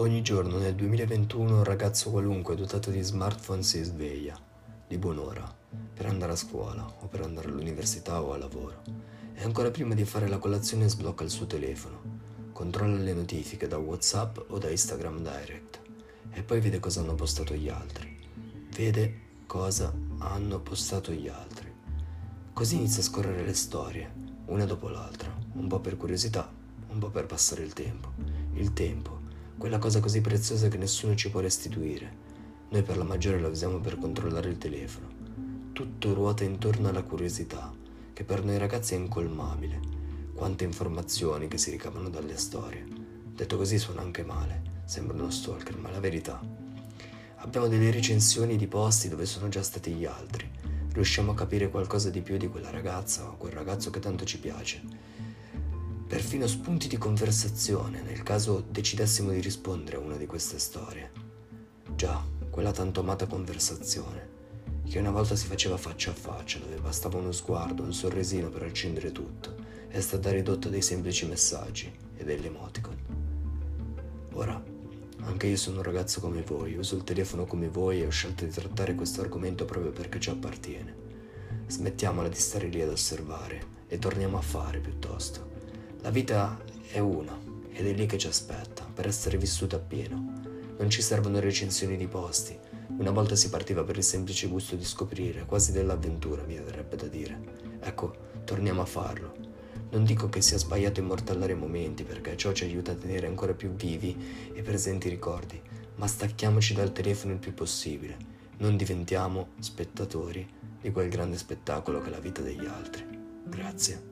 Ogni giorno nel 2021 un ragazzo qualunque dotato di smartphone si sveglia, di buon'ora, per andare a scuola o per andare all'università o al lavoro. E ancora prima di fare la colazione sblocca il suo telefono, controlla le notifiche da WhatsApp o da Instagram Direct e poi vede cosa hanno postato gli altri. Vede cosa hanno postato gli altri. Così inizia a scorrere le storie, una dopo l'altra, un po' per curiosità, un po' per passare il tempo. Il tempo, quella cosa così preziosa che nessuno ci può restituire. Noi per la maggiore la usiamo per controllare il telefono. Tutto ruota intorno alla curiosità, che per noi ragazzi è incolmabile. Quante informazioni che si ricavano dalle storie. Detto così suona anche male, sembra uno stalker, ma la verità. Abbiamo delle recensioni di posti dove sono già stati gli altri. Riusciamo a capire qualcosa di più di quella ragazza o quel ragazzo che tanto ci piace perfino spunti di conversazione nel caso decidessimo di rispondere a una di queste storie. Già, quella tanto amata conversazione, che una volta si faceva faccia a faccia, dove bastava uno sguardo, un sorrisino per accendere tutto, è stata ridotta dei semplici messaggi e delle emoticon. Ora, anche io sono un ragazzo come voi, uso il telefono come voi e ho scelto di trattare questo argomento proprio perché ci appartiene. Smettiamola di stare lì ad osservare e torniamo a fare piuttosto. La vita è una ed è lì che ci aspetta per essere vissuta appieno. Non ci servono recensioni di posti. Una volta si partiva per il semplice gusto di scoprire, quasi dell'avventura, mi verrebbe da dire. Ecco, torniamo a farlo. Non dico che sia sbagliato immortallare momenti, perché ciò ci aiuta a tenere ancora più vivi e presenti i ricordi, ma stacchiamoci dal telefono il più possibile. Non diventiamo spettatori di quel grande spettacolo che è la vita degli altri. Grazie.